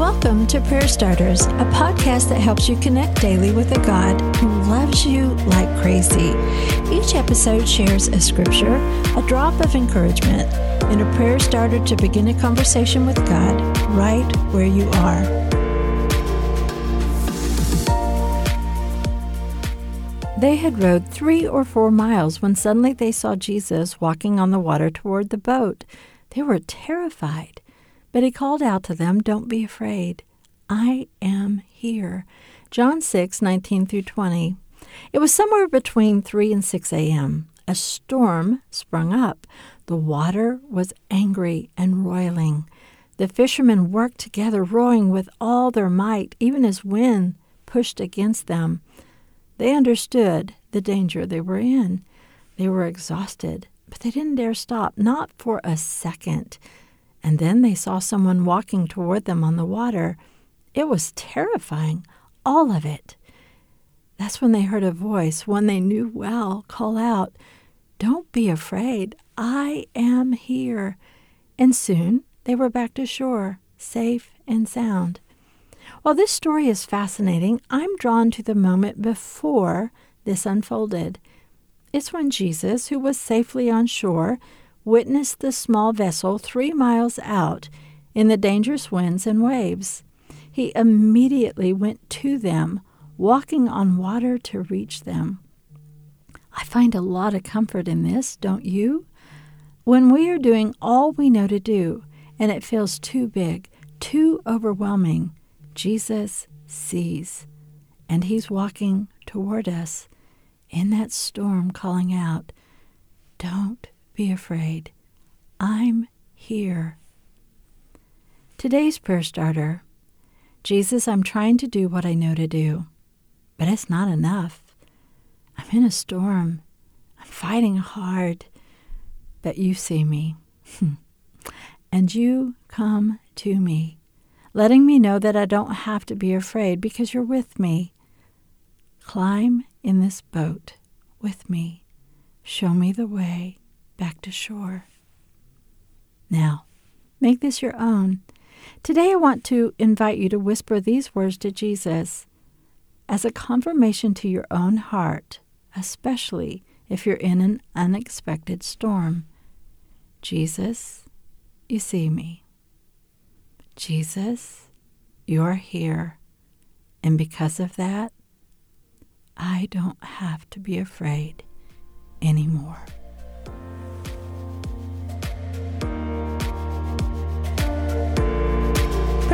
Welcome to Prayer Starters, a podcast that helps you connect daily with a God who loves you like crazy. Each episode shares a scripture, a drop of encouragement, and a prayer starter to begin a conversation with God right where you are. They had rowed three or four miles when suddenly they saw Jesus walking on the water toward the boat. They were terrified. But he called out to them, Don't be afraid. I am here. John 6, 19 through 20. It was somewhere between 3 and 6 a.m. A storm sprung up. The water was angry and roiling. The fishermen worked together, rowing with all their might, even as wind pushed against them. They understood the danger they were in. They were exhausted, but they didn't dare stop, not for a second. And then they saw someone walking toward them on the water. It was terrifying, all of it. That's when they heard a voice, one they knew well, call out, Don't be afraid, I am here. And soon they were back to shore, safe and sound. While this story is fascinating, I'm drawn to the moment before this unfolded. It's when Jesus, who was safely on shore, witnessed the small vessel three miles out in the dangerous winds and waves. He immediately went to them, walking on water to reach them. I find a lot of comfort in this, don't you? When we are doing all we know to do and it feels too big, too overwhelming, Jesus sees. And He's walking toward us in that storm, calling out, Don't be afraid. I'm here. Today's prayer starter Jesus, I'm trying to do what I know to do, but it's not enough. I'm in a storm. I'm fighting hard, but you see me. Hmm. and you come to me, letting me know that I don't have to be afraid because you're with me. Climb in this boat with me. Show me the way back to shore. Now, make this your own. Today, I want to invite you to whisper these words to Jesus as a confirmation to your own heart, especially if you're in an unexpected storm. Jesus, you see me. Jesus, you're here. And because of that, I don't have to be afraid anymore.